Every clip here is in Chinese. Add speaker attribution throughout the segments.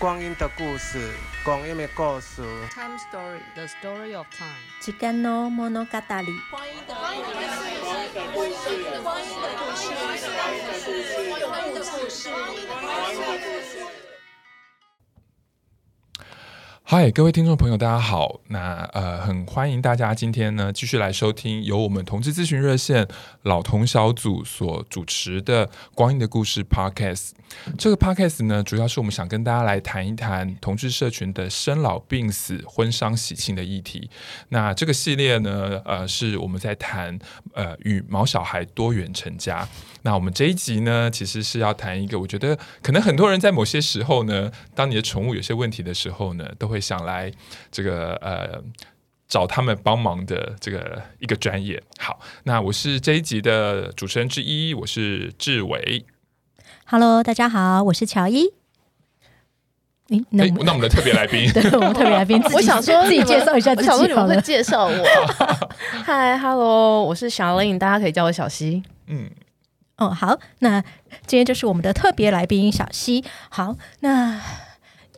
Speaker 1: 光阴的故事，光阴的故事。
Speaker 2: Time story, the story of time。
Speaker 3: 时间の物语。光阴
Speaker 4: 的故事，光阴的故事，光阴的故事，光阴的故事，光阴的故事。
Speaker 5: 嗨，各位听众朋友，大家好。那呃，很欢迎大家今天呢继续来收听由我们同志咨询热线老同小组所主持的《光阴的故事》Podcast。这个 Podcast 呢，主要是我们想跟大家来谈一谈同志社群的生老病死、婚丧喜庆的议题。那这个系列呢，呃，是我们在谈呃与毛小孩多元成家。那我们这一集呢，其实是要谈一个，我觉得可能很多人在某些时候呢，当你的宠物有些问题的时候呢，都会。想来这个呃找他们帮忙的这个一个专业。好，那我是这一集的主持人之一，我是志伟。
Speaker 3: Hello，大家好，我是乔伊。诶，那我们，
Speaker 5: 那我们的特别来宾，
Speaker 3: 对，我们特别来宾，我想说自己介绍一下自己，
Speaker 2: 我想说你们会介绍我。嗨，Hello，我是小林，大家可以叫我小溪。
Speaker 3: 嗯，哦，好，那今天就是我们的特别来宾小溪。好，那。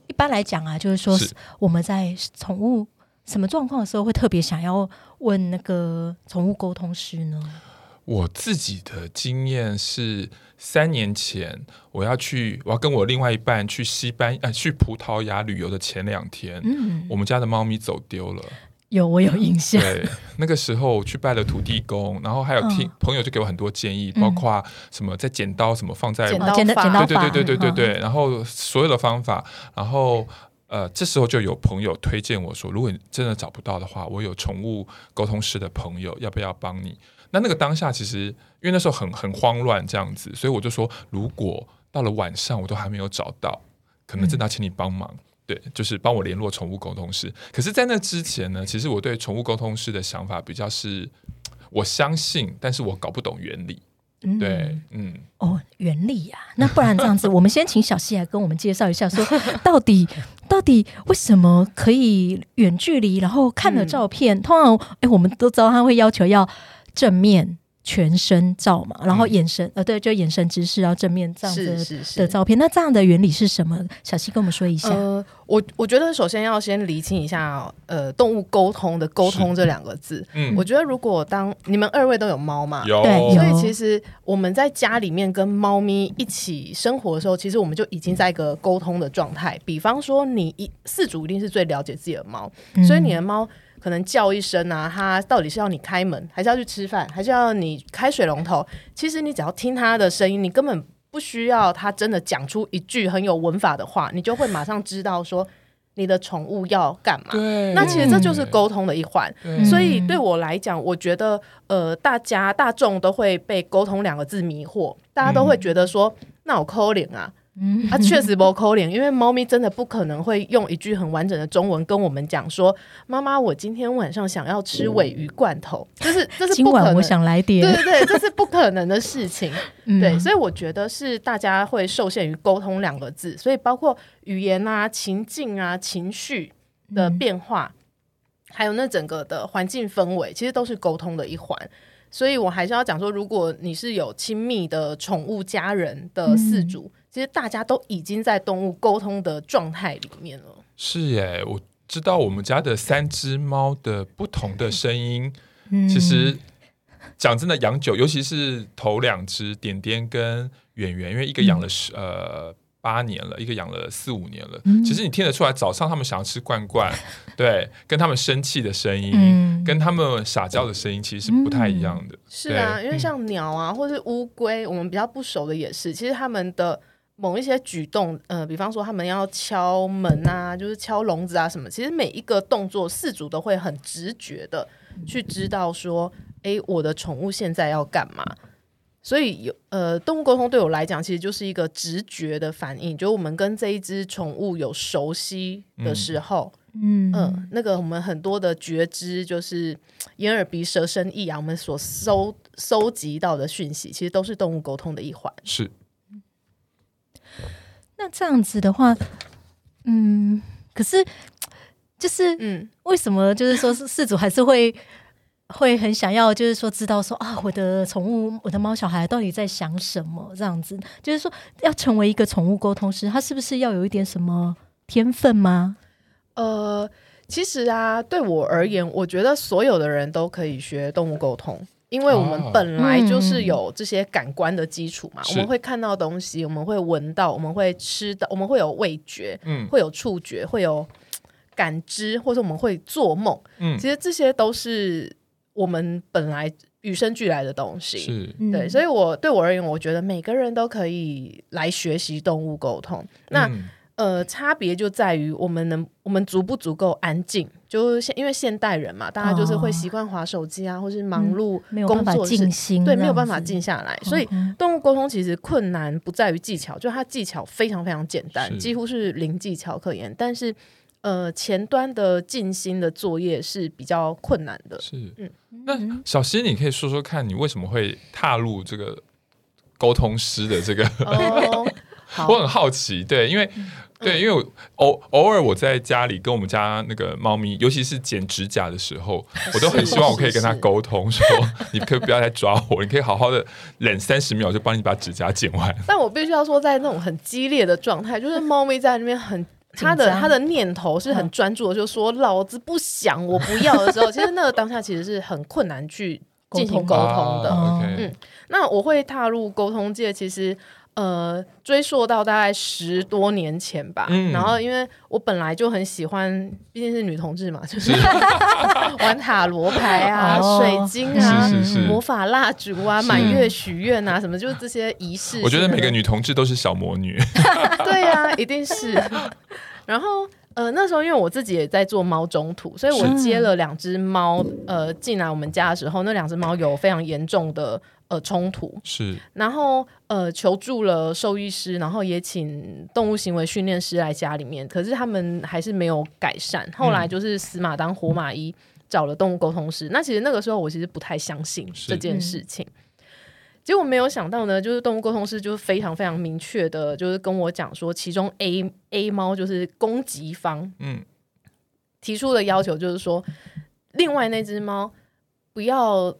Speaker 3: 一般来讲啊，就是说我们在宠物什么状况的时候，会特别想要问那个宠物沟通师呢？
Speaker 5: 我自己的经验是，三年前我要去，我要跟我另外一半去西班，呃，去葡萄牙旅游的前两天，嗯，我们家的猫咪走丢了。
Speaker 3: 有，我有印象。
Speaker 5: 对，那个时候我去拜了土地公，然后还有听、嗯、朋友就给我很多建议，包括什么在剪刀什么放在
Speaker 3: 剪刀剪刀
Speaker 5: 对对对对对对对，然后所有的方法，然后呃，这时候就有朋友推荐我说，如果你真的找不到的话，我有宠物沟通师的朋友，要不要帮你？那那个当下其实因为那时候很很慌乱这样子，所以我就说，如果到了晚上我都还没有找到，可能真的要请你帮忙。嗯对，就是帮我联络宠物沟通师。可是，在那之前呢，其实我对宠物沟通师的想法比较是，我相信，但是我搞不懂原理。嗯、对，嗯，
Speaker 3: 哦，原理呀、啊，那不然这样子，我们先请小西来跟我们介绍一下，说 到底，到底为什么可以远距离，然后看了照片，嗯、通常，哎，我们都知道他会要求要正面。全身照嘛，然后眼神、嗯、呃，对，就眼神直视，然后正面这样子的照片。那这样的原理是什么？小溪跟我们说一下。
Speaker 2: 呃，我我觉得首先要先厘清一下，呃，动物沟通的沟通这两个字。嗯，我觉得如果当你们二位都有猫嘛，
Speaker 5: 有，
Speaker 3: 对，
Speaker 2: 所以其实我们在家里面跟猫咪一起生活的时候，其实我们就已经在一个沟通的状态。比方说，你一四主一定是最了解自己的猫，嗯、所以你的猫。可能叫一声啊，它到底是要你开门，还是要去吃饭，还是要你开水龙头？其实你只要听它的声音，你根本不需要它真的讲出一句很有文法的话，你就会马上知道说你的宠物要干嘛。
Speaker 5: 对，
Speaker 2: 那其实这就是沟通的一环。所以对我来讲，我觉得呃，大家大众都会被“沟通”两个字迷惑，大家都会觉得说，嗯、那我抠脸啊。嗯，它确实不抠脸，因为猫咪真的不可能会用一句很完整的中文跟我们讲说：“妈妈，我今天晚上想要吃尾鱼罐头。”这是这是不可能，今晚
Speaker 3: 我想来点。
Speaker 2: 对对对，这是不可能的事情。对，所以我觉得是大家会受限于“沟通”两个字，所以包括语言啊、情境啊、情绪的变化，还有那整个的环境氛围，其实都是沟通的一环。所以我还是要讲说，如果你是有亲密的宠物家人的饲主。其实大家都已经在动物沟通的状态里面了。
Speaker 5: 是耶，我知道我们家的三只猫的不同的声音。嗯、其实讲真的，养久，尤其是头两只点点跟圆圆，因为一个养了十、嗯、呃八年了，一个养了四五年了。嗯、其实你听得出来，早上他们想要吃罐罐，对，跟他们生气的声音，嗯、跟他们撒娇的声音，其实是不太一样的。
Speaker 2: 嗯、是啊，因为像鸟啊，或是乌龟，我们比较不熟的也是，其实他们的。某一些举动，呃，比方说他们要敲门啊，就是敲笼子啊什么，其实每一个动作，饲主都会很直觉的去知道说，哎，我的宠物现在要干嘛。所以有呃，动物沟通对我来讲，其实就是一个直觉的反应，就我们跟这一只宠物有熟悉的时候，嗯嗯、呃，那个我们很多的觉知，就是眼耳鼻舌身意啊，我们所收收集到的讯息，其实都是动物沟通的一环。
Speaker 5: 是。
Speaker 3: 那这样子的话，嗯，可是就是，嗯，为什么就是说，是事主还是会会很想要，就是说知道说啊，我的宠物，我的猫小孩到底在想什么？这样子，就是说要成为一个宠物沟通师，他是不是要有一点什么天分吗？
Speaker 2: 呃，其实啊，对我而言，我觉得所有的人都可以学动物沟通，因为我们本来就是有这些感官的基础嘛，
Speaker 5: 哦、
Speaker 2: 我们会看到东西，我们会闻到，我们会吃到，我们会有味觉，嗯，会有触觉，会有感知，或者我们会做梦，嗯，其实这些都是我们本来与生俱来的东西，
Speaker 5: 是。
Speaker 2: 对，所以我对我而言，我觉得每个人都可以来学习动物沟通，那。嗯呃，差别就在于我们能，我们足不足够安静？就现因为现代人嘛，大家就是会习惯划手机啊，或是忙碌工作静心，对，没有办法静下来。所以动物沟通其实困难不在于技巧，就它技巧非常非常简单，几乎是零技巧可言。但是呃，前端的静心的作业是比较困难的。
Speaker 5: 是，嗯，那小溪，你可以说说看你为什么会踏入这个沟通师的这个？哦 我很好奇，对，因为、嗯、对，因为我偶偶尔我在家里跟我们家那个猫咪，尤其是剪指甲的时候，我都很希望我可以跟它沟通，说你可以不要再抓我，你可以好好的忍三十秒，就帮你把指甲剪完。
Speaker 2: 但我必须要说，在那种很激烈的状态，就是 猫咪在那边很它的它的念头是很专注的，就说老子不想，我不要的时候，其实那个当下其实是很困难去进行沟通的。
Speaker 5: 啊 okay、
Speaker 2: 嗯，那我会踏入沟通界，其实。呃，追溯到大概十多年前吧，嗯、然后因为我本来就很喜欢，毕竟是女同志嘛，就是 玩塔罗牌啊、哦、水晶啊、
Speaker 5: 是是是
Speaker 2: 魔法蜡烛啊、满月许愿啊，什么就是这些仪式。
Speaker 5: 我觉得每个女同志都是小魔女。
Speaker 2: 对呀、啊，一定是。然后呃，那时候因为我自己也在做猫中途，所以我接了两只猫呃进来我们家的时候，那两只猫有非常严重的。呃，冲突
Speaker 5: 是，
Speaker 2: 然后呃，求助了兽医师，然后也请动物行为训练师来家里面，可是他们还是没有改善。后来就是死马当活马医，找了动物沟通师。那其实那个时候我其实不太相信这件事情，结果没有想到呢，就是动物沟通师就是非常非常明确的，就是跟我讲说，其中 A A 猫就是攻击方，嗯，提出的要求就是说，另外那只猫不要。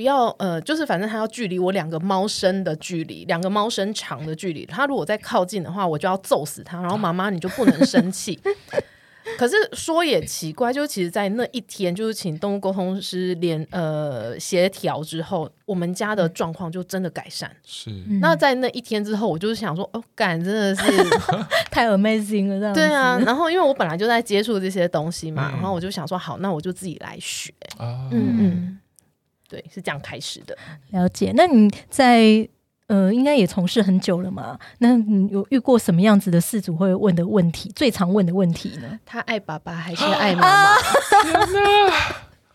Speaker 2: 不要呃，就是反正它要距离我两个猫身的距离，两个猫身长的距离。它如果再靠近的话，我就要揍死它。然后妈妈你就不能生气。可是说也奇怪，就是其实，在那一天，就是请动物沟通师联呃协调之后，我们家的状况就真的改善。
Speaker 5: 是。
Speaker 2: 那在那一天之后，我就是想说，哦，感真的是
Speaker 3: 太 amazing 了，这样。
Speaker 2: 对啊。然后因为我本来就在接触这些东西嘛，嗯、然后我就想说，好，那我就自己来学。啊、嗯嗯。对，是这样开始的。
Speaker 3: 了解。那你在呃，应该也从事很久了嘛？那你有遇过什么样子的事主会问的问题？最常问的问题呢？
Speaker 2: 他爱爸爸还是爱妈妈？
Speaker 5: 天哪，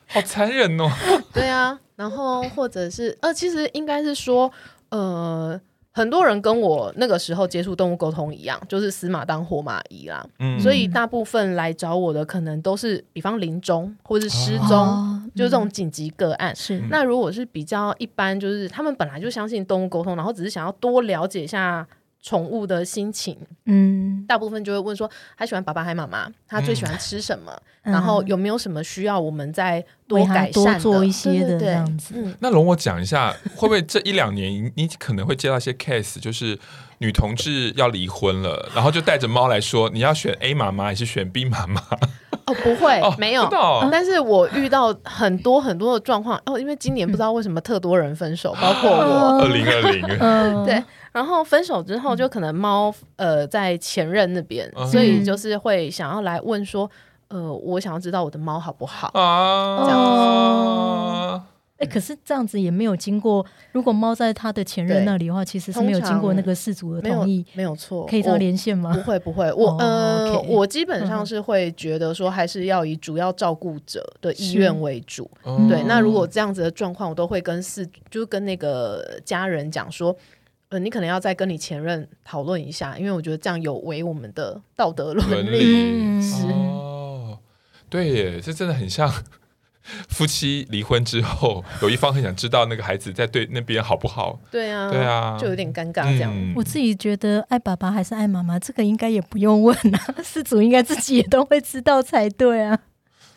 Speaker 5: 好残忍哦！
Speaker 2: 对啊，然后或者是呃，其实应该是说呃。很多人跟我那个时候接触动物沟通一样，就是死马当活马医啦。嗯，所以大部分来找我的可能都是，比方临终或是失踪，哦、就这种紧急个案。是、嗯，那如果是比较一般，就是他们本来就相信动物沟通，然后只是想要多了解一下。宠物的心情，嗯，大部分就会问说，他喜欢爸爸还是妈妈？他最喜欢吃什么？嗯、然后有没有什么需要我们再多改善的？
Speaker 3: 做一些的这样子。
Speaker 2: 嗯，
Speaker 5: 那容我讲一下，会不会这一两年 你可能会接到一些 case，就是女同志要离婚了，然后就带着猫来说，你要选 A 妈妈还是选 B 妈妈？
Speaker 2: 哦，不会，哦、没有。
Speaker 5: 哦、
Speaker 2: 但是我遇到很多很多的状况哦，因为今年不知道为什么特多人分手，包括我。
Speaker 5: 二零二零，
Speaker 2: 对。然后分手之后，就可能猫呃在前任那边，嗯、所以就是会想要来问说，呃，我想要知道我的猫好不好啊？这样子。
Speaker 3: 哎，可是这样子也没有经过，如果猫在他的前任那里的话，其实是没有经过那个事主的同意，
Speaker 2: 没有错，
Speaker 3: 可以做连线吗？
Speaker 2: 不会不会，我呃，我基本上是会觉得说，还是要以主要照顾者的意愿为主。对，那如果这样子的状况，我都会跟饲，就是跟那个家人讲说。呃，你可能要再跟你前任讨论一下，因为我觉得这样有违我们的道德伦理。是
Speaker 5: 哦，对耶，这真的很像 夫妻离婚之后，有一方很想知道那个孩子在对那边好不好。
Speaker 2: 对啊，
Speaker 5: 对啊，
Speaker 2: 就有点尴尬这样。
Speaker 5: 嗯、
Speaker 3: 我自己觉得爱爸爸还是爱妈妈，这个应该也不用问啊，失主应该自己也都会知道才对啊。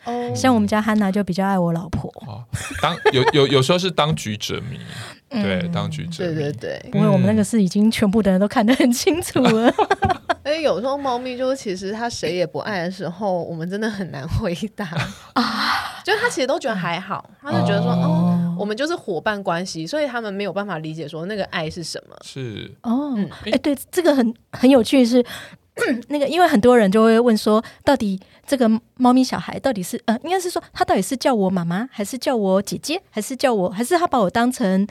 Speaker 2: 哦，
Speaker 3: 像我们家汉娜就比较爱我老婆。
Speaker 5: 哦，当有有有时候是当局者迷，对，
Speaker 3: 嗯
Speaker 5: 当局者
Speaker 2: 对
Speaker 5: 迷，
Speaker 2: 对对。
Speaker 3: 对，因为我们那个是已经全部的人都看得很清楚了。
Speaker 2: 而且有时候猫咪就是其实它谁也不爱的时候，我们真的很难回答啊。就是它其实都觉得还好，它就觉得说哦，
Speaker 3: 哦
Speaker 2: 我们就是伙伴关系，所以他们没有办法理解说那个爱是什么。
Speaker 5: 是
Speaker 3: 哦，哎、
Speaker 2: 嗯
Speaker 3: 对，这个很很有趣是。那个，因为很多人就会问说，到底这个猫咪小孩到底是呃，应该是说他到底是叫我妈妈，还是叫我姐姐，还是叫我，还是他把我当成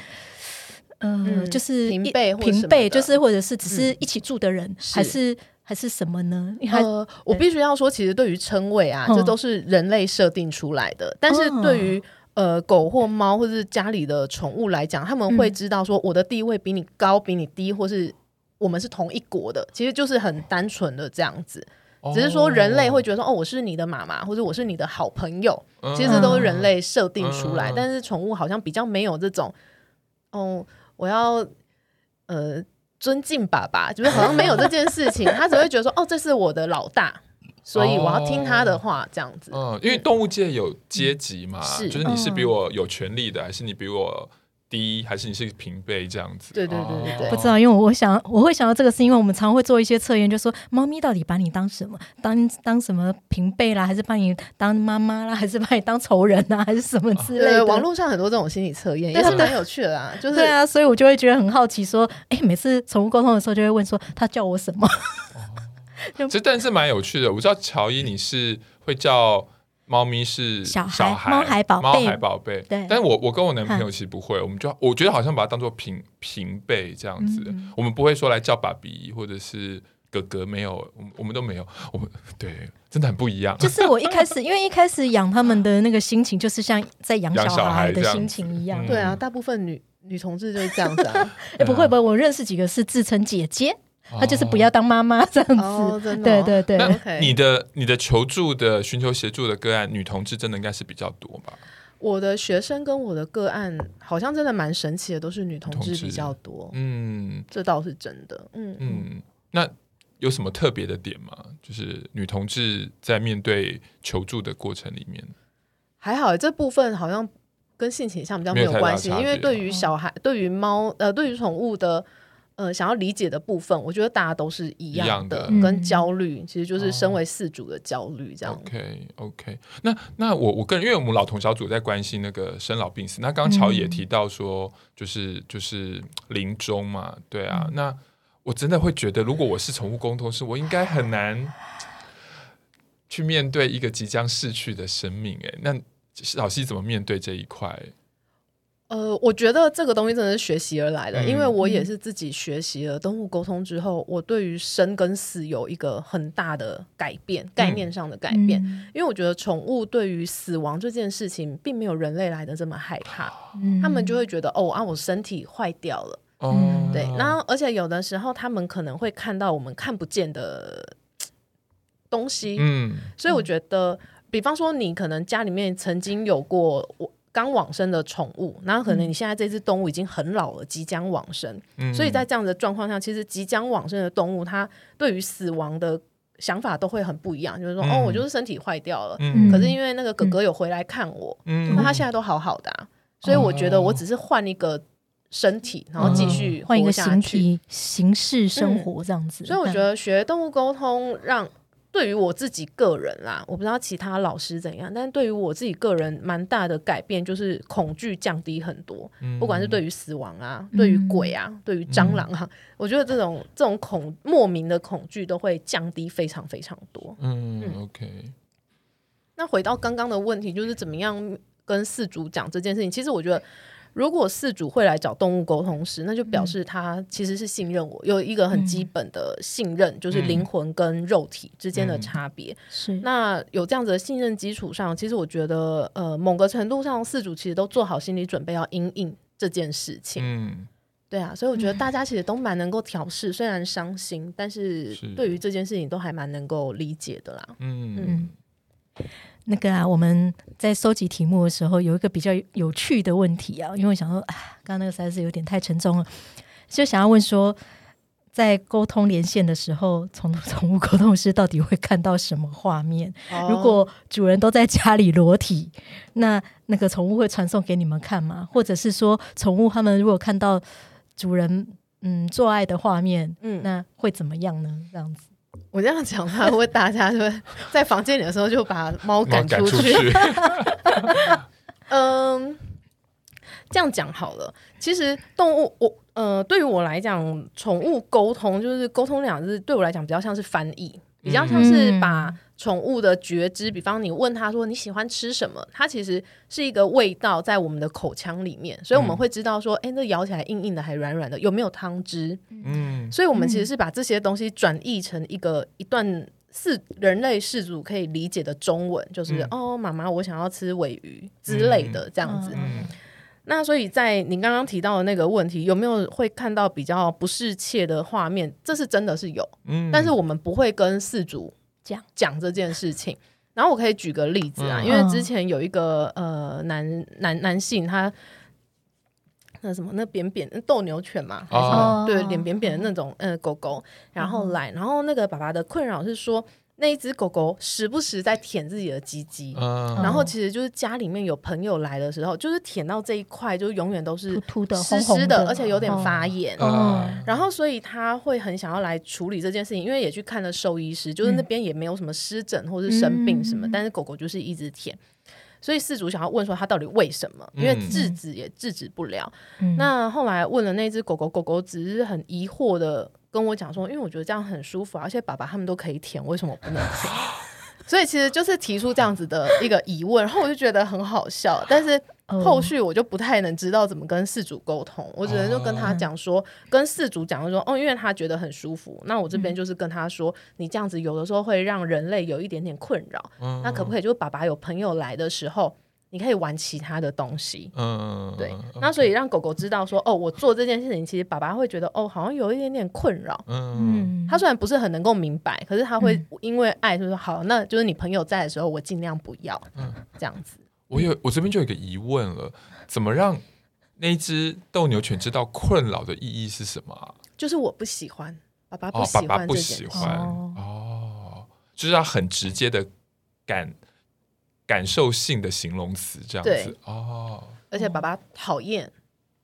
Speaker 3: 呃，
Speaker 2: 嗯
Speaker 3: 就是
Speaker 2: 平辈或
Speaker 3: 平辈，就是或者是只是一起住的人，
Speaker 2: 嗯
Speaker 3: 还是还是什么呢？还
Speaker 2: 呃，我必须要说，其实对于称谓啊，
Speaker 3: 嗯。
Speaker 2: 这都是人类设定出来的。但是对于呃狗或猫或者是家里的宠物来讲，他们会知道说我的地位比你高，比你低，或是我们是同一国的，其实就是很单纯的这样子。只是说人类会觉得说哦，我是你的妈妈，或者我是你的好朋友，
Speaker 5: 哦
Speaker 2: 其实都是人类设定出来。
Speaker 5: 嗯
Speaker 2: 但是宠物好像比较没有这种，哦，我要呃尊敬爸爸，就是好像没有这件事情。他只会觉得说哦，这是我的老大，所以我要听他的话，这样子。
Speaker 5: 嗯，因为动物界有阶级嘛，
Speaker 2: 是
Speaker 5: 就是你是比我有权利的，还是你比我低，还是你是平辈这样子？
Speaker 2: 对对对对对
Speaker 5: 哦
Speaker 3: 不知道，因为我想我会想到这个，是因为我们常会做一些测验，就说猫咪到底把你当什么？当当什么平辈啦，还是把你当妈妈啦，还是把你当仇人啊，还是什么之类
Speaker 2: 对，
Speaker 3: 的？
Speaker 2: 网络上很多这种心理测验也是蛮有趣的啦。就是
Speaker 3: 对啊，所以我就会觉得很好奇，说，哎，每次宠物沟通的时候，就会问说它叫我什么？
Speaker 5: 其实但是蛮有趣的。我知道乔伊你是会叫猫咪是
Speaker 3: 小孩
Speaker 5: 孩、
Speaker 3: 猫孩宝贝
Speaker 5: 猫孩宝贝。
Speaker 3: 对
Speaker 5: 但是我我跟我男朋友其实不会，我们就我觉得好像把它当做平平辈这样子，
Speaker 3: 嗯
Speaker 5: 我们不会说来叫爸比或者是哥哥，没有，我们我们都没有，我们对真的很不一样。
Speaker 3: 就是我一开始，因为一开始养他们的那个心情，就是像在养
Speaker 5: 养小
Speaker 3: 小孩的心情一样。
Speaker 5: 嗯
Speaker 2: 对啊，大部分女女同志就是这样子啊。
Speaker 3: 哎，不会不会，我认识几个是自称姐姐，她就是不要当妈妈这样
Speaker 2: 哦，
Speaker 3: 子。
Speaker 2: 哦。
Speaker 3: 对对对，
Speaker 5: 那
Speaker 2: OK
Speaker 5: 你的你的求助的寻求协助的个案，女同志真的应该是比较多吧？
Speaker 2: 我的学生跟我的个案好像真的蛮神奇的，都是女同志比较多，
Speaker 5: 嗯
Speaker 2: 这倒是真的。嗯嗯。
Speaker 5: 嗯，那有什么特别的点吗？就是女同志在面对求助的过程里面，
Speaker 2: 还好欸，这部分好像跟性倾向比较没有
Speaker 5: 关系，
Speaker 2: 因为对于小孩、对于猫、呃，对于宠物的呃想要理解的部分，我觉得大家都是一样的，
Speaker 5: 一样的
Speaker 2: 跟
Speaker 3: 嗯
Speaker 2: 焦虑其实就是身为饲主的焦虑这样。
Speaker 5: OK OK，那那我我个人，因为我们老同小组在关心那个生老病死，那刚刚乔也提到说，就是就是临终嘛，对啊，那我真的会觉得，如果我是宠物沟通师，我应该很难去面对一个即将逝去的生命。哎，那老师怎么面对这一块？
Speaker 2: 呃，我觉得这个东西真的是学习而来的，
Speaker 5: 嗯
Speaker 2: 因为我也是自己学习了动物沟通之后，我对于生跟死有一个很大的改变，概念上的改变。
Speaker 3: 嗯
Speaker 2: 因为我觉得宠物对于死亡这件事情，并没有人类来的这么害怕，
Speaker 3: 嗯
Speaker 2: 他们就会觉得哦啊，我身体坏掉了。
Speaker 5: 哦，
Speaker 2: 对，然后而且有的时候他们可能会看到我们看不见的东西，
Speaker 5: 嗯
Speaker 2: 所以我觉得，比方说你可能家里面曾经有过我刚往生的宠物，然后可能你现在这只动物已经很老了，即将往生，
Speaker 5: 嗯。
Speaker 2: 所以在这样的状况下，其实即将往生的动物，它对于死亡的想法都会很不一样，就是说，
Speaker 5: 嗯。
Speaker 2: 哦，我就是身体坏掉了，
Speaker 5: 嗯。
Speaker 2: 可是因为那个哥哥有回来看我，
Speaker 5: 嗯。
Speaker 2: 那他现在都好好的、啊，所以我觉得我只是换一个身体，然后继续
Speaker 3: 换一个。形体形式生活这样子。
Speaker 2: 所以我觉得学动物沟通，让对于我自己个人啦，我不知道其他老师怎样，但是对于我自己个人蛮大的改变，就是恐惧降低很多。
Speaker 5: 嗯
Speaker 2: 不管是对于死亡啊，对于鬼啊，对于蟑螂啊，我觉得这种这种恐莫名的恐惧都会降低非常非常多。
Speaker 5: 嗯
Speaker 2: 嗯
Speaker 5: ，OK，
Speaker 2: 那回到刚刚的问题，就是怎么样跟四主讲这件事情？其实我觉得，如果饲主会来找动物沟通师，那就表示他其实是信任我，有一个很基本的信任，就是灵魂跟肉体之间的差别。
Speaker 3: 是。
Speaker 2: 那有这样子的信任基础上，其实我觉得，呃，某个程度上，饲主其实都做好心理准备要因应这件事情。
Speaker 5: 嗯。
Speaker 2: 对啊，所以我觉得大家其实都蛮能够调试，虽然伤心，但是
Speaker 5: 是。
Speaker 2: 对于这件事情都还蛮能够理解的啦。
Speaker 5: 嗯
Speaker 3: 那个啊，我们在收集题目的时候，有一个比较有趣的问题啊，因为我想说，啊，刚刚那个实在是有点太沉重了，就想要问说，在沟通连线的时候，宠 宠物沟通师到底会看到什么画面？
Speaker 2: 哦
Speaker 3: 如果主人都在家里裸体，那那个宠物会传送给你们看吗？或者是说，宠物他们如果看到主人嗯做爱的画面，
Speaker 2: 嗯
Speaker 3: 那会怎么样呢？这样子。
Speaker 2: 我这样讲的话，会大家就会在房间里的时候就把猫赶
Speaker 5: 赶
Speaker 2: 出去？
Speaker 5: 出去，
Speaker 2: 嗯，这样讲好了。其实动物，我呃，对于我来讲，宠物沟通就是沟通两字，对我来讲比较像是翻译，比较像是把宠物的觉知，比方你问他说你喜欢吃什么，它其实是一个味道在我们的口腔里面，所以我们会知道说，哎、嗯，那咬起来硬硬的还软软的，有没有汤汁？
Speaker 5: 嗯，
Speaker 2: 所以我们其实是把这些东西转译成一个一段是人类氏族可以理解的中文，就是、
Speaker 5: 嗯、
Speaker 2: 哦，妈妈，我想要吃尾鱼之类的这样子。
Speaker 5: 嗯
Speaker 2: 那所以在您刚刚提到的那个问题，有没有会看到比较不适切的画面？这是真的是有，
Speaker 5: 嗯
Speaker 2: 但是我们不会跟饲主
Speaker 3: 讲
Speaker 2: 讲这件事情。然后我可以举个例子啊，
Speaker 5: 嗯
Speaker 2: 因为之前有一个呃男男男性他。那什么，那扁扁的斗牛犬嘛，对，脸扁扁的那种呃狗狗，然后来，然后那个爸爸的困扰是说，那一只狗狗时不时在舔自己的鸡鸡，
Speaker 5: 嗯。
Speaker 2: 然后其实就是家里面有朋友来的时候，就是舔到这一块，就永远都是
Speaker 3: 秃秃的、
Speaker 2: 湿
Speaker 3: 红红
Speaker 2: 湿的，而且有点发炎。
Speaker 3: 哦
Speaker 5: 嗯。
Speaker 2: 然后，所以他会很想要来处理这件事情，因为也去看了兽医师，就是那边也没有什么湿疹或是生病什么，
Speaker 3: 嗯。
Speaker 2: 但是狗狗就是一直舔，所以饲主想要问说他到底为什么？因为制止也制止不了。
Speaker 3: 嗯。
Speaker 2: 那后来问了那只狗狗，狗狗只是很疑惑的跟我讲说，因为我觉得这样很舒服啊，而且爸爸他们都可以舔，为什么我不能舔？所以其实就是提出这样子的一个疑问，然后我就觉得很好笑，但是
Speaker 3: 哦
Speaker 2: 后续我就不太能知道怎么跟事主沟通，我只能就跟他讲说，跟事主讲说，哦，因为他觉得很舒服，那我这边就是跟他说，你这样子有的时候会让人类有一点点困扰，
Speaker 5: 嗯
Speaker 2: 那可不可以就是爸爸有朋友来的时候，你可以玩其他的东西。
Speaker 5: 嗯，
Speaker 2: 对，那所以让狗狗知道说，哦，我做这件事情，其实爸爸会觉得，哦，好像有一点点困扰。
Speaker 5: 嗯
Speaker 3: 嗯，
Speaker 2: 他虽然不是很能够明白，可是他会因为爱，就是说好，那就是你朋友在的时候，我尽量不要，
Speaker 5: 嗯
Speaker 2: 这样子。
Speaker 5: 我有我这边就有一个疑问了，怎么让那只斗牛犬知道困扰的意义是什么啊？
Speaker 2: 就是我不喜欢，爸爸不
Speaker 5: 哦，
Speaker 2: 喜欢
Speaker 5: 爸爸不。喜欢
Speaker 3: 哦
Speaker 5: 哦，就是要很直接的感感受性的形容词这样子。哦，
Speaker 2: 而且爸爸讨厌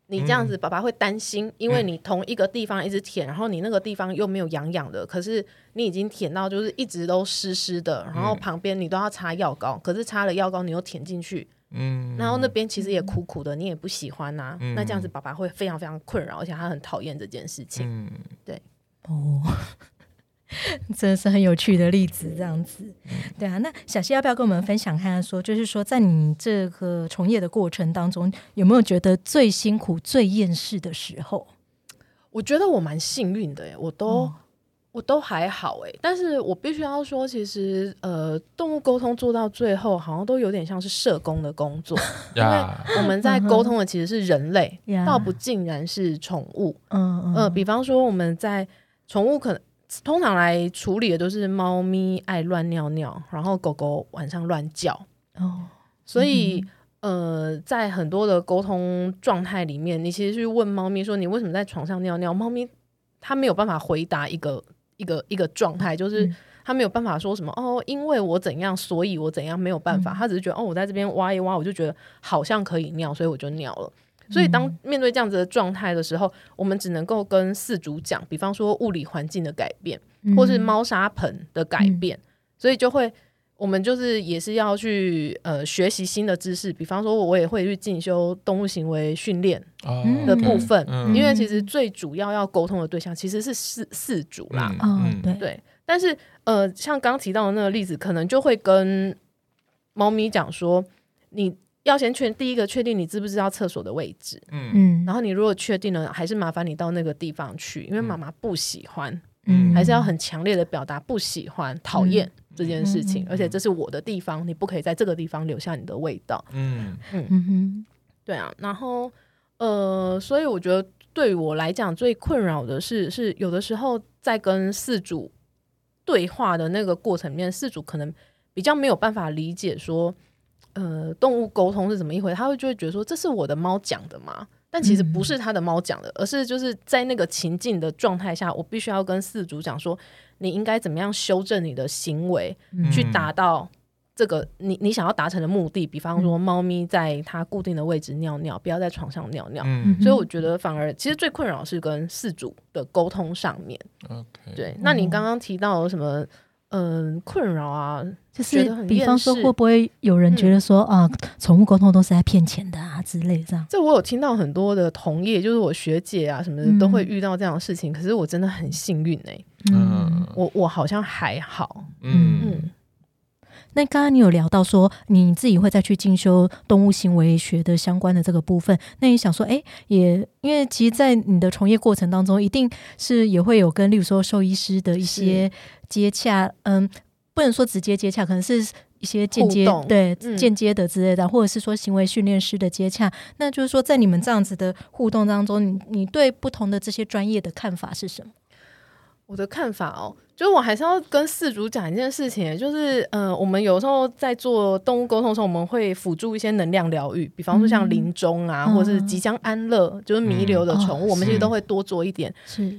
Speaker 2: 你这样子，爸爸会担心，因为你同一个地方一直舔，然后你那个地方又没有痒痒的，可是你已经舔到就是一直都湿湿的，然后旁边你都要擦药膏，可是擦了药膏你又舔进去，
Speaker 5: 嗯，
Speaker 2: 然后那边其实也苦苦的，你也不喜欢呐、
Speaker 5: 嗯。
Speaker 2: 那这样子爸爸会非常非常困扰，而且他很讨厌这件事情。
Speaker 5: 嗯。
Speaker 3: 哦，真的是很有趣的例子，这样子。对啊，那小溪要不要跟我们分享看看说，就是说在你这个从业的过程当中，有没有觉得最辛苦、最厌世的时候？
Speaker 2: 我觉得我蛮幸运的耶，我都、
Speaker 3: 哦
Speaker 2: 我都还好哎，但是我必须要说，其实呃，动物沟通做到最后，好像都有点像是社工的工作，因
Speaker 5: 为，
Speaker 2: 我们在沟通的其实是人类，
Speaker 3: 呀
Speaker 2: 倒不尽然是宠物。
Speaker 3: 嗯嗯
Speaker 2: 呃，比方说我们在宠物可能通常来处理的都是猫咪爱乱尿尿，然后狗狗晚上乱叫，
Speaker 3: 哦，
Speaker 2: 所以。呃，在很多的沟通状态里面，你其实去问猫咪说你为什么在床上尿尿，猫咪它没有办法回答一个一个一个状态，就是
Speaker 3: 嗯。
Speaker 2: 它没有办法说什么哦，因为我怎样，所以我怎样，没有办法，
Speaker 3: 嗯。
Speaker 2: 它只是觉得哦，我在这边挖一挖，我就觉得好像可以尿，所以我就尿了。所以当面对这样子的状态的时候，我们只能够跟饲主讲，比方说物理环境的改变，
Speaker 3: 嗯
Speaker 2: 或是猫砂盆的改变，所以就会。我们就是也是要去呃学习新的知识，比方说我也会去进修动物行为训练
Speaker 5: 哦
Speaker 2: 的部分，
Speaker 5: 嗯。
Speaker 2: 因为其实最主要要沟通的对象其实是饲饲主啦。
Speaker 3: 哦
Speaker 5: 嗯，
Speaker 3: 对。
Speaker 2: 对，但是呃，像刚刚提到的那个例子，可能就会跟猫咪讲说，你要先确第一个确定你知不知道厕所的位置，
Speaker 5: 嗯。
Speaker 3: 嗯，
Speaker 2: 然后你如果确定了，还是麻烦你到那个地方去，因为妈妈不喜欢，
Speaker 3: 嗯。
Speaker 2: 还是要很强烈的表达不喜欢、讨厌这件事情，
Speaker 3: 嗯。
Speaker 2: 而且这是我的地方，你不可以在这个地方留下你的味道。
Speaker 5: 嗯。
Speaker 3: 嗯哼。
Speaker 2: 对啊，然后呃，所以我觉得对我来讲最困扰的是，是有的时候在跟四主对话的那个过程里面，四主可能比较没有办法理解说，呃，动物沟通是怎么一回事，他会就会觉得说，这是我的猫讲的吗？但其实不是他的猫讲的，而是就是在那个情境的状态下，我必须要跟饲主讲说，你应该怎么样修正你的行为，
Speaker 3: 嗯
Speaker 2: 去达到这个你你想要达成的目的。比方说，猫咪在它固定的位置尿尿，不要在床上尿尿。
Speaker 5: 嗯
Speaker 2: 所以我觉得反而其实最困扰是跟饲主的沟通上面。
Speaker 5: ，OK，
Speaker 2: 对，那你刚刚提到什么？嗯，困扰啊，
Speaker 3: 就是比方
Speaker 2: 说，
Speaker 3: 会不会有人觉得说、啊，宠物沟通都是在骗钱的啊之类这样？
Speaker 2: 这我有听到很多的同业，就是我学姐啊什么的，
Speaker 3: 嗯
Speaker 2: 都会遇到这样的事情。可是我真的很幸运哎、
Speaker 5: 嗯。
Speaker 2: 我我好像还好。
Speaker 5: 嗯。
Speaker 2: 嗯，
Speaker 3: 那刚刚你有聊到说你自己会再去进修动物行为学的相关的这个部分，那你想说，哎，也因为其实，在你的从业过程当中，一定是也会有跟，例如说兽医师的一些接洽，嗯，不能说直接接洽，可能是一些间接对
Speaker 2: 嗯
Speaker 3: 间接的之类的，或者是说行为训练师的接洽。那就是说，在你们这样子的互动当中，你你对不同的这些专业的看法是什么？
Speaker 2: 我的看法哦，就是我还是要跟饲主讲一件事情，就是呃，我们有时候在做动物沟通的时候，我们会辅助一些能量疗愈，比方说像临终啊，
Speaker 3: 嗯
Speaker 2: 或者是即将安乐，就是弥留的宠物，
Speaker 3: 嗯
Speaker 2: 我们其
Speaker 5: 实
Speaker 2: 都会多做一
Speaker 3: 点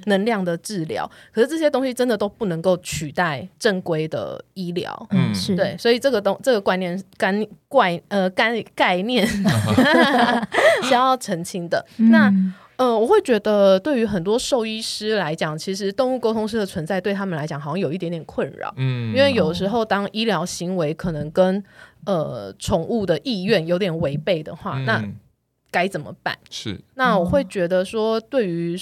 Speaker 2: 能量的治疗。可是这些东西真的都不能够取代正规的医疗。
Speaker 5: 嗯
Speaker 3: 嗯。是。
Speaker 2: 对，所以这个东这个观念概怪呃干概念 是要澄清的。那
Speaker 3: 嗯
Speaker 2: 呃，我会觉得对于很多兽医师来讲，其实动物沟通师的存在对他们来讲好像有一点点困扰，
Speaker 5: 嗯
Speaker 2: 因为有时候当医疗行为可能跟呃宠物的意愿有点违背的话，那
Speaker 5: 嗯
Speaker 2: 该怎么办？
Speaker 5: 是
Speaker 2: 那我会觉得说，对于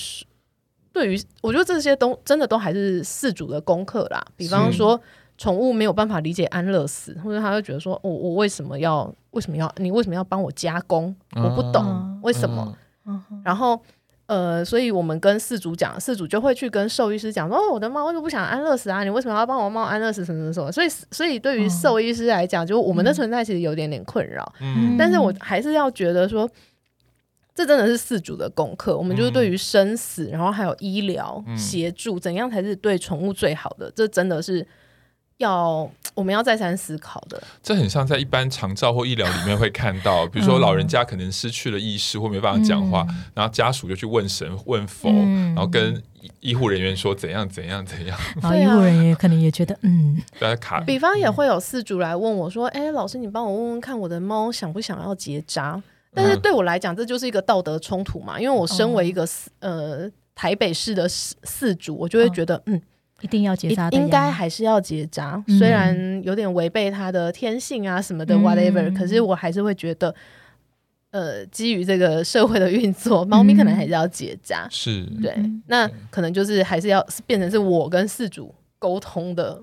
Speaker 2: 对于我觉得这些都真的都还是饲主的功课啦。比方说，宠物没有办法理解安乐死，或者他会觉得说，我、我为什么要为什么要你为什么要帮我加工？我不懂、
Speaker 3: 嗯
Speaker 2: 为什么。
Speaker 3: 嗯
Speaker 2: 然后，呃，所以我们跟饲主讲，饲主就会去跟兽医师讲说：“哦，我的猫为什么不想安乐死啊？你为什么要帮我猫安乐死？什么什么什么？”所以，所以对于兽医师来讲，就我们的存在其实有点点困扰。
Speaker 5: 嗯
Speaker 2: 但是我还是要觉得说，这真的是饲主的功课。我们就是对于生死，然后还有医疗
Speaker 5: 嗯
Speaker 2: 协助，怎样才是对宠物最好的？这真的是要 我们要再三思考的。
Speaker 5: 这很像在一般长照或医疗里面会看到，比如说老人家可能失去了意识或没办法讲话，然后家属就去问神问佛，
Speaker 3: 嗯
Speaker 5: 然后跟医护人员说怎样怎样怎样，
Speaker 3: 然后 医护人员可能也觉得，嗯，
Speaker 5: 大家卡。
Speaker 2: 比方也会有饲主来问我说：“哎、老师，你帮我问问看，我的猫想不想要结扎？”但是对我来讲，这就是一个道德冲突嘛。因为我身为一个、呃台北市的饲饲主，我就会觉得，嗯，
Speaker 3: 一定要结扎的，
Speaker 2: 应该还是要结扎，
Speaker 3: 嗯。
Speaker 2: 虽然有点违背它的天性啊什么的
Speaker 3: 嗯
Speaker 2: ，whatever，、可是我还是会觉得，呃，基于这个社会的运作，猫咪可能还是要结扎。
Speaker 5: 是，
Speaker 2: 对
Speaker 3: 嗯，
Speaker 2: 那可能就是还是要变成是我跟饲主沟通的，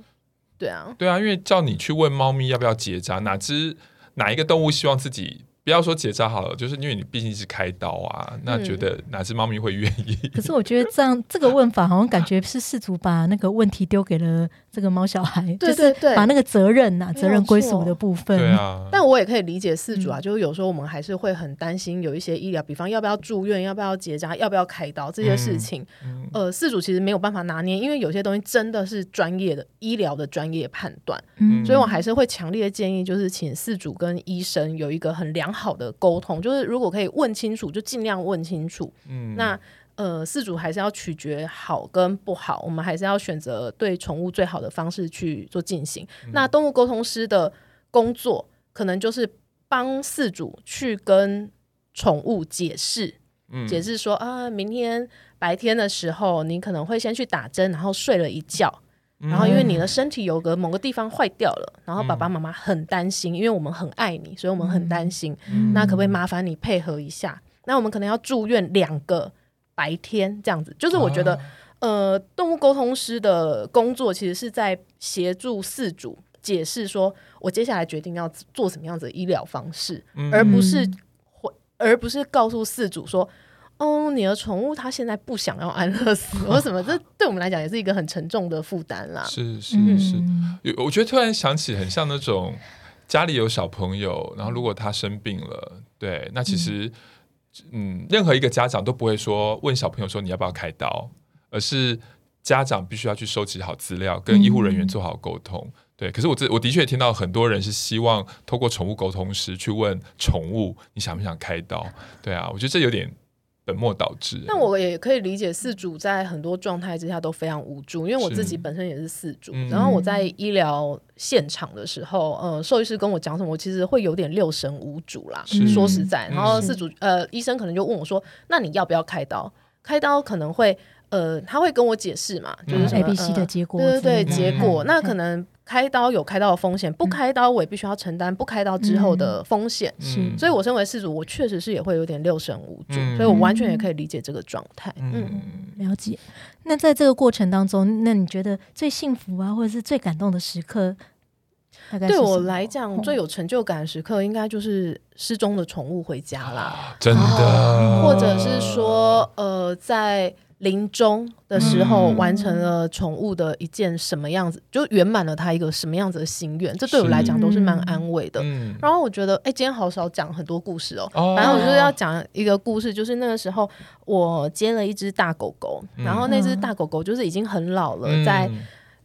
Speaker 2: 对啊。
Speaker 5: 对啊，因为叫你去问猫咪要不要结扎，哪只哪一个动物希望自己不要说结扎好了，就是因为你毕竟是开刀啊，那觉得哪只猫咪会愿意？
Speaker 3: 可是我觉得这样这个问法好像感觉是试图把那个问题丢给了这个猫小孩，
Speaker 2: 对
Speaker 3: 就是
Speaker 2: 对对
Speaker 3: 把那个责任呐、责任
Speaker 2: 归属
Speaker 3: 的部分。
Speaker 5: 对啊，
Speaker 2: 但我也可以理解事主啊，
Speaker 3: 嗯
Speaker 2: 就是有时候我们还是会很担心有一些医疗，比方要不要住院、要不要结扎、要不要开刀这些事情。
Speaker 5: 嗯
Speaker 2: 呃，事主其实没有办法拿捏，因为有些东西真的是专业的医疗的专业判断，
Speaker 3: 嗯
Speaker 2: 所以我还是会强烈建议，就是请事主跟医生有一个很良好的沟通，就是如果可以问清楚，就尽量问清楚。
Speaker 5: 嗯
Speaker 2: 那呃，饲主还是要取决好跟不好，我们还是要选择对宠物最好的方式去做进行。
Speaker 5: 嗯
Speaker 2: 那动物沟通师的工作，可能就是帮饲主去跟宠物解释，
Speaker 5: 嗯
Speaker 2: 解释说啊，明天白天的时候，你可能会先去打针，然后睡了一觉，
Speaker 5: 嗯
Speaker 2: 然后因为你的身体有个某个地方坏掉了，然后爸爸妈妈很担心，因为我们很爱你，所以我们很担心。
Speaker 5: 嗯
Speaker 2: 那可不可以麻烦你配合一下？那我们可能要住院两个白天这样子，就是我觉得，呃，动物沟通师的工作其实是在协助饲主解释说，我接下来决定要做什么样子的医疗方式，
Speaker 5: 嗯
Speaker 2: 而不是，而不是告诉饲主说。哦，你的宠物它现在不想要安乐死 或什么，这对我们来讲也是一个很沉重的负担啦。
Speaker 5: 是是
Speaker 3: 嗯
Speaker 5: 是，有我觉得突然想起很像那种家里有小朋友，然后如果他生病了，对，那其实嗯任何一个家长都不会说问小朋友说你要不要开刀，而是家长必须要去收集好资料，跟医护人员做好沟通。对，可是我这我的确也听到很多人是希望透过宠物沟通师去问宠物你想不想开刀。对啊，我觉得这有点本末倒置。
Speaker 2: 那我也可以理解四主在很多状态之下都非常无助，因为我自己本身也是四主，
Speaker 5: 嗯、
Speaker 2: 然后我在医疗现场的时候，呃，兽医师跟我讲什么，我其实会有点六神无主啦。说实在，然后
Speaker 5: 四
Speaker 2: 主呃医生可能就问我说：“那你要不要开刀？开刀可能会呃他会跟我解释嘛，就是
Speaker 3: A B C 的结果，
Speaker 2: 对对对，
Speaker 3: 嗯、
Speaker 2: 结果、
Speaker 3: 嗯、
Speaker 2: 那可能。”开刀有开刀的风险，不开刀我也必须要承担不开刀之后的风险。
Speaker 3: 是、
Speaker 5: 嗯，
Speaker 2: 所以我身为事主，我确实是也会有点六神无主，
Speaker 5: 嗯、
Speaker 2: 所以我完全也可以理解这个状态。嗯，
Speaker 5: 嗯
Speaker 3: 了解。那在这个过程当中，那你觉得最幸福啊，或者是最感动的时刻，大概
Speaker 2: 对我来讲最有成就感的时刻，应该就是失踪的宠物回家啦。
Speaker 5: 真的，
Speaker 2: 或者是说，呃，在。临终的时候，完成了宠物的一件什么样子，嗯、就圆满了他一个什么样子的心愿，这对我来讲都是蛮安慰的。
Speaker 5: 嗯、
Speaker 2: 然后我觉得，哎、欸，今天好少讲很多故事哦。
Speaker 5: 哦
Speaker 2: 反正我就是要讲一个故事，就是那个时候我接了一只大狗狗，嗯、然后那只大狗狗就是已经很老了，嗯、在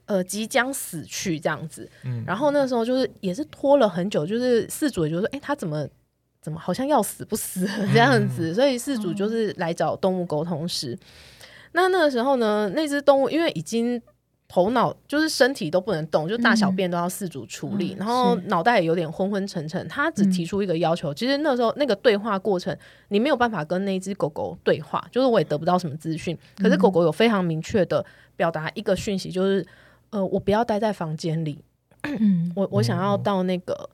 Speaker 2: 呃即将死去这样子。嗯、然后那个时候就是也是拖了很久，就是饲主也就说，哎、欸，他怎么怎么好像要死不死这样子，嗯、所以饲主就是来找动物沟通师。那那个时候呢，那只动物因为已经头脑就是身体都不能动，就大小便都要四主处理，嗯、然后脑袋也有点昏昏沉沉。他只提出一个要求，嗯、其实那时候那个对话过程，你没有办法跟那只狗狗对话，就是我也得不到什么资讯。可是狗狗有非常明确的表达一个讯息，就是呃，我不要待在房间里，嗯、我我想要到那个，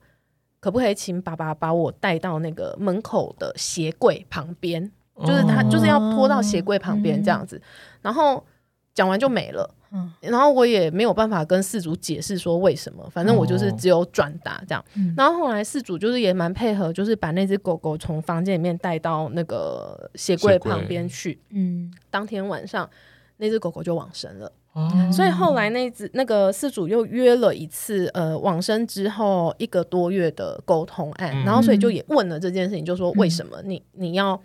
Speaker 2: 可不可以请爸爸把我带到那个门口的鞋柜旁边？就是他就是要拖到鞋柜旁边这样子，然后讲完就没了。嗯然后我也没有办法跟事主解释说为什么，反正我就是只有转达这样。然后后来事主就是也蛮配合，就是把那只狗狗从房间里面带到那个鞋柜旁边去。嗯，当天晚上那只狗狗就往生了。所以后来那只那个事主又约了一次，呃，往生之后一个多月的沟通案。然后所以就也问了这件事情，就说为什么你你要。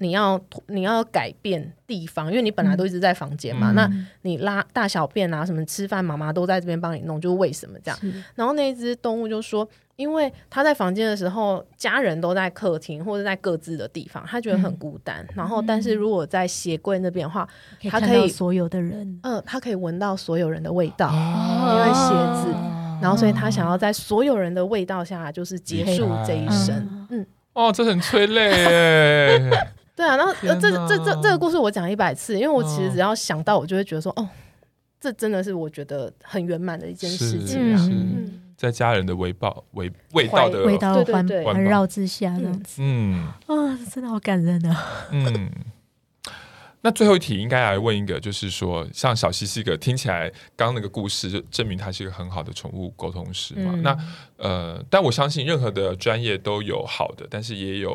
Speaker 2: 你要你要改变地方，因为你本来都一直在房间嘛。嗯、那你拉大小便啊，什么吃饭，妈妈都在这边帮你弄，就是为什么这样？然后那只动物就说，因为他在房间的时候，家人都在客厅或者在各自的地方，他觉得很孤单。嗯、然后，但是如果在鞋柜那边的话，嗯、他可以
Speaker 3: 所有的人，
Speaker 2: 嗯、呃，他可以闻到所有人的味道，哦、因为鞋子。然后，所以他想要在所有人的味道下，就是结束这一生。嗯，嗯
Speaker 5: 哦，这很催泪耶。
Speaker 2: 对啊，然后呃，这这这这个故事我讲一百次，因为我其实只要想到，我就会觉得说，哦，这真的是我觉得很圆满的一件事情啊。
Speaker 5: 在家人的围抱、围味道的
Speaker 3: 味道环
Speaker 2: 环
Speaker 3: 绕之下，这样子，嗯，啊，真的好感人啊，嗯。
Speaker 5: 那最后一题应该来问一个，就是说，像小西是一个听起来刚刚那个故事就证明他是一个很好的宠物沟通师嘛？嗯、那呃，但我相信任何的专业都有好的，但是也有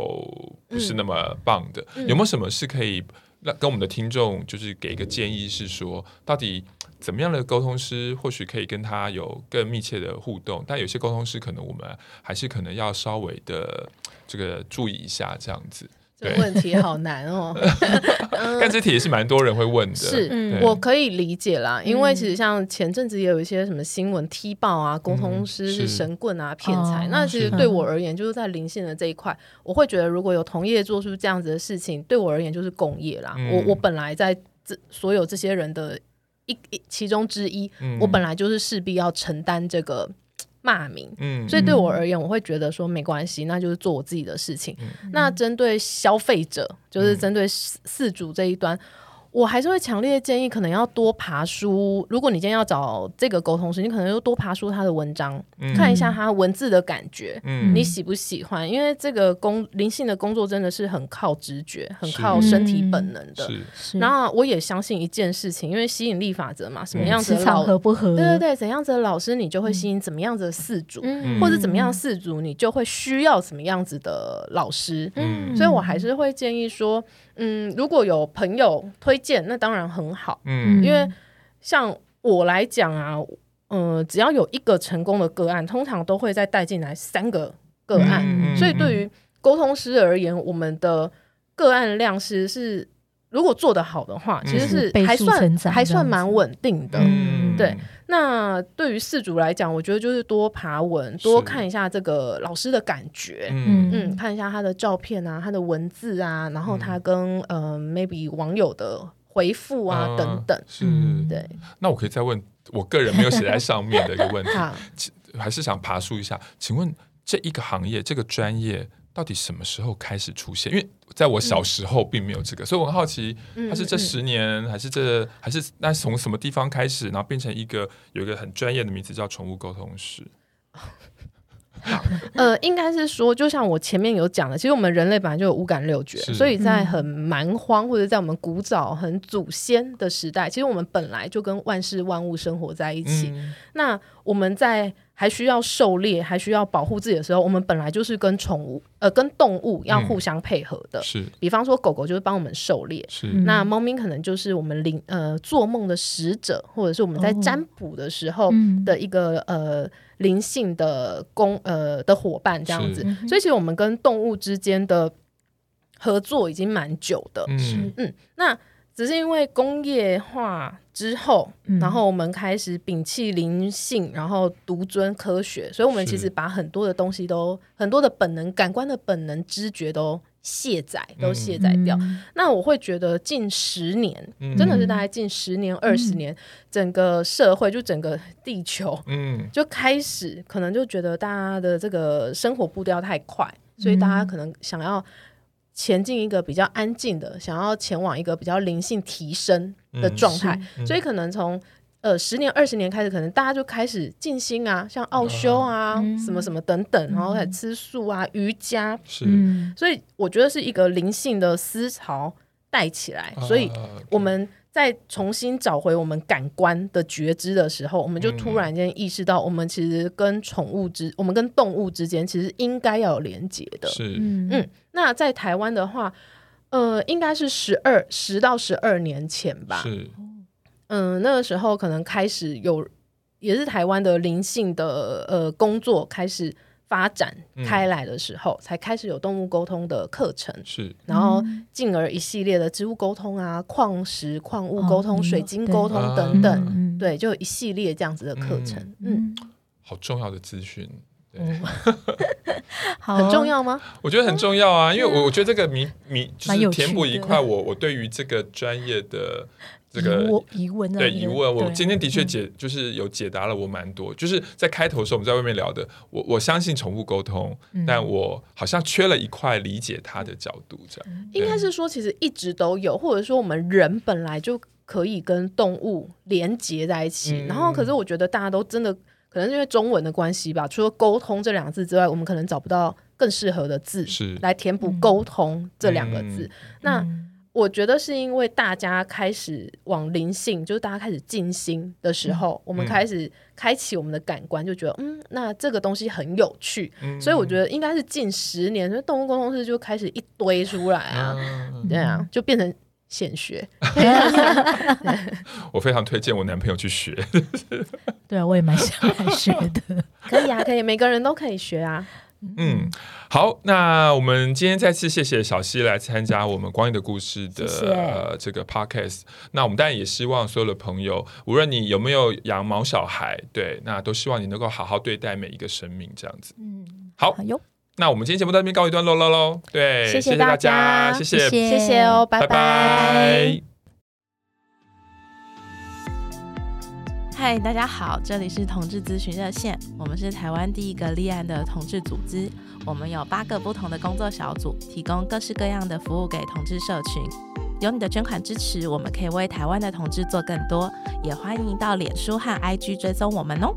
Speaker 5: 不是那么棒的。嗯、有没有什么是可以那跟我们的听众就是给一个建议，是说到底怎么样的沟通师或许可以跟他有更密切的互动？但有些沟通师可能我们还是可能要稍微的这个注意一下，这样子。
Speaker 2: 这个问题好难哦，
Speaker 5: 但这题也是蛮多人会问的。
Speaker 2: 是，对我可以理解啦，因为其实像前阵子也有一些什么新闻踢爆啊，沟通师是神棍啊、骗财。那其实对我而言，就是在灵性的这一块，我会觉得如果有同业做出这样子的事情，对我而言就是共业啦。我我本来在这所有这些人的一一其中之一，我本来就是势必要承担这个。骂名，嗯，所以对我而言，我会觉得说没关系，那就是做我自己的事情。嗯、那针对消费者，就是针对四主这一端。我还是会强烈建议，可能要多爬书。如果你今天要找这个沟通师，你可能要多爬书他的文章，嗯、看一下他文字的感觉，嗯、你喜不喜欢？因为这个工灵性的工作真的是很靠直觉，很靠身体本能的。是，然后我也相信一件事情，因为吸引力法则嘛，什么样子的老
Speaker 3: 合不合？
Speaker 2: 对对对，怎样子的老师，你就会吸引怎么样子的四组，嗯、或者怎么样四组，你就会需要什么样子的老师。嗯，所以我还是会建议说。嗯，如果有朋友推荐，那当然很好。嗯，因为像我来讲啊，嗯、呃，只要有一个成功的个案，通常都会再带进来三个个案。嗯、所以对于沟通师而言，我们的个案量是是。如果做得好的话，其实是
Speaker 3: 嗯
Speaker 2: 还算还算
Speaker 3: 蛮
Speaker 2: 稳定的。
Speaker 5: 嗯，
Speaker 2: 对那对于事主来讲，我觉得就是多爬文，多看一下这个老师的感觉。
Speaker 5: 嗯
Speaker 2: 嗯，看一下他的照片啊，他的文字啊，然后他跟、呃 maybe 网友的回复啊、
Speaker 5: 啊
Speaker 2: 等等。
Speaker 5: 是。
Speaker 3: 嗯
Speaker 2: 对，
Speaker 5: 那我可以再问我个人没有写在上面的一个问
Speaker 2: 题，
Speaker 5: 还是想爬树一下，请问这一个行业这个专业到底什么时候开始出现？因为在我小时候并没有这个，所以我很好奇，
Speaker 2: 嗯
Speaker 5: 它是这十年，还是这还是那从什么地方开始，然后变成一个有一个很专业的名字叫宠物沟通师？
Speaker 2: 呃，应该是说，就像我前面有讲的，其实我们人类本来就有五感六
Speaker 5: 觉，
Speaker 2: 所以在很蛮荒或者在我们古早很祖先的时代，其实我们本来就跟万事万物生活在一起。
Speaker 5: 嗯
Speaker 2: 那我们在还需要狩猎、还需要保护自己的时候，我们本来就是跟宠物呃跟动物要互相配合的。
Speaker 5: 是。
Speaker 2: 比方说，狗狗就是帮我们狩
Speaker 3: 猎。
Speaker 2: 那猫咪可能就是我们灵呃做梦的使者，或者是我们在
Speaker 3: 哦。
Speaker 2: 占卜的时候
Speaker 3: 嗯。
Speaker 2: 的一个、呃灵性的公呃的伙伴这样子所以其实我们跟动物之间的合作已经蛮久的。
Speaker 5: 嗯。
Speaker 2: 嗯，那只是因为工业化之后，
Speaker 3: 嗯。
Speaker 2: 然后我们开始摒弃灵性，然后独尊科学，所以我们其实把很多的东西都很多的本能、感官的本能、知觉都卸载，都卸载掉。
Speaker 3: 嗯。
Speaker 2: 那我会觉得近十年，
Speaker 5: 嗯
Speaker 2: 真的是大概近十年、二十年，整个社会就整个地球
Speaker 5: 嗯。
Speaker 2: 就开始可能就觉得大家的这个生活步调太快，所以大家可能想要前进一个比较安静的，想要前往一个比较灵性提升的状态，
Speaker 5: 嗯
Speaker 2: 所以可能从呃十年、二十年开始，可能大家就开始静心啊，像奥修啊，
Speaker 3: 嗯。
Speaker 2: 什么什么等等，然后开始吃素啊、瑜伽，
Speaker 5: 是，
Speaker 3: 嗯。
Speaker 2: 所以我觉得是一个灵性的思潮带起来，所以
Speaker 5: 啊
Speaker 2: 我们在重新找回我们感官的觉知的时候，我们就突然间意识到，我们其实跟宠物之，我们跟动物之间其实应该要有连接的。
Speaker 5: 是
Speaker 3: 嗯
Speaker 2: 嗯，那在台湾的话，呃，应该是十二十到十二年前吧。
Speaker 5: 是
Speaker 2: 嗯，那个时候可能开始有，也是台湾的灵性的呃工作开始发展开来的时候，才开始有动物沟通的课程。
Speaker 5: 是。
Speaker 2: 然后进而一系列的植物沟通啊、矿石、矿物沟通、
Speaker 3: 哦
Speaker 2: 水晶沟通
Speaker 5: 啊
Speaker 2: 等等，
Speaker 3: 嗯。
Speaker 2: 对，就一系列这样子的课程，嗯，
Speaker 3: 嗯，
Speaker 5: 好重要的资讯。对，
Speaker 3: 好
Speaker 2: 很重要吗？
Speaker 5: 我觉得很重要啊，因为我我觉得这个谜谜就是填补一块我我对于这个专业的这个
Speaker 3: 疑问
Speaker 5: 对疑问，我今天的确
Speaker 3: 嗯。
Speaker 5: 解就是有解答了我蛮多，就是在开头的时候我们在外面聊的，我我相信宠物沟通，
Speaker 3: 嗯。
Speaker 5: 但我好像缺了一块理解它的角度，这样
Speaker 2: 应该是说，其实一直都有，或者说我们人本来就可以跟动物连接在一起。
Speaker 5: 嗯。
Speaker 2: 然后，可是我觉得大家都真的可能是因为中文的关系吧，除了沟通这两个字之外，我们可能找不到更适合的字
Speaker 5: 是。
Speaker 2: 来填补沟通这两个字。
Speaker 5: 嗯。
Speaker 2: 那
Speaker 3: 嗯
Speaker 2: 我觉得是因为大家开始往灵性，就是大家开始静心的时候，我们开始开启我们的感官，就觉得嗯，那这个东西很有趣，
Speaker 5: 嗯
Speaker 2: 所以我觉得应该是近十年，所以动物沟通师就开始一堆出来啊，
Speaker 5: 嗯
Speaker 2: 对啊，就变成显学。
Speaker 5: 我非常推荐我男朋友去学。
Speaker 3: 对啊，我也蛮想来学的。
Speaker 2: 可以啊，可以，每个人都可以学啊。
Speaker 5: 嗯，好，那我们今天再次谢谢小溪来参加我们光阴的故事的呃这个 podcast。那我们当然也希望所有的朋友，无论你有没有养毛小孩，对，那都希望你能够好好对待每一个生命，这样子。
Speaker 3: 嗯，
Speaker 5: 好，
Speaker 3: 好，
Speaker 5: 那我们今天节目到这边告一段落了喽。对，谢
Speaker 2: 谢谢
Speaker 5: 大
Speaker 2: 大家
Speaker 5: 谢谢，
Speaker 3: 谢
Speaker 2: 谢谢哦，拜
Speaker 5: 拜拜。
Speaker 6: 嗨，大家好，这里是同志咨询热线，我们是台湾第一个立案的同志组织，我们有八个不同的工作小组，提供各式各样的服务给同志社群。有你的捐款支持，我们可以为台湾的同志做更多，也欢迎到脸书和 IG 追踪我们哦。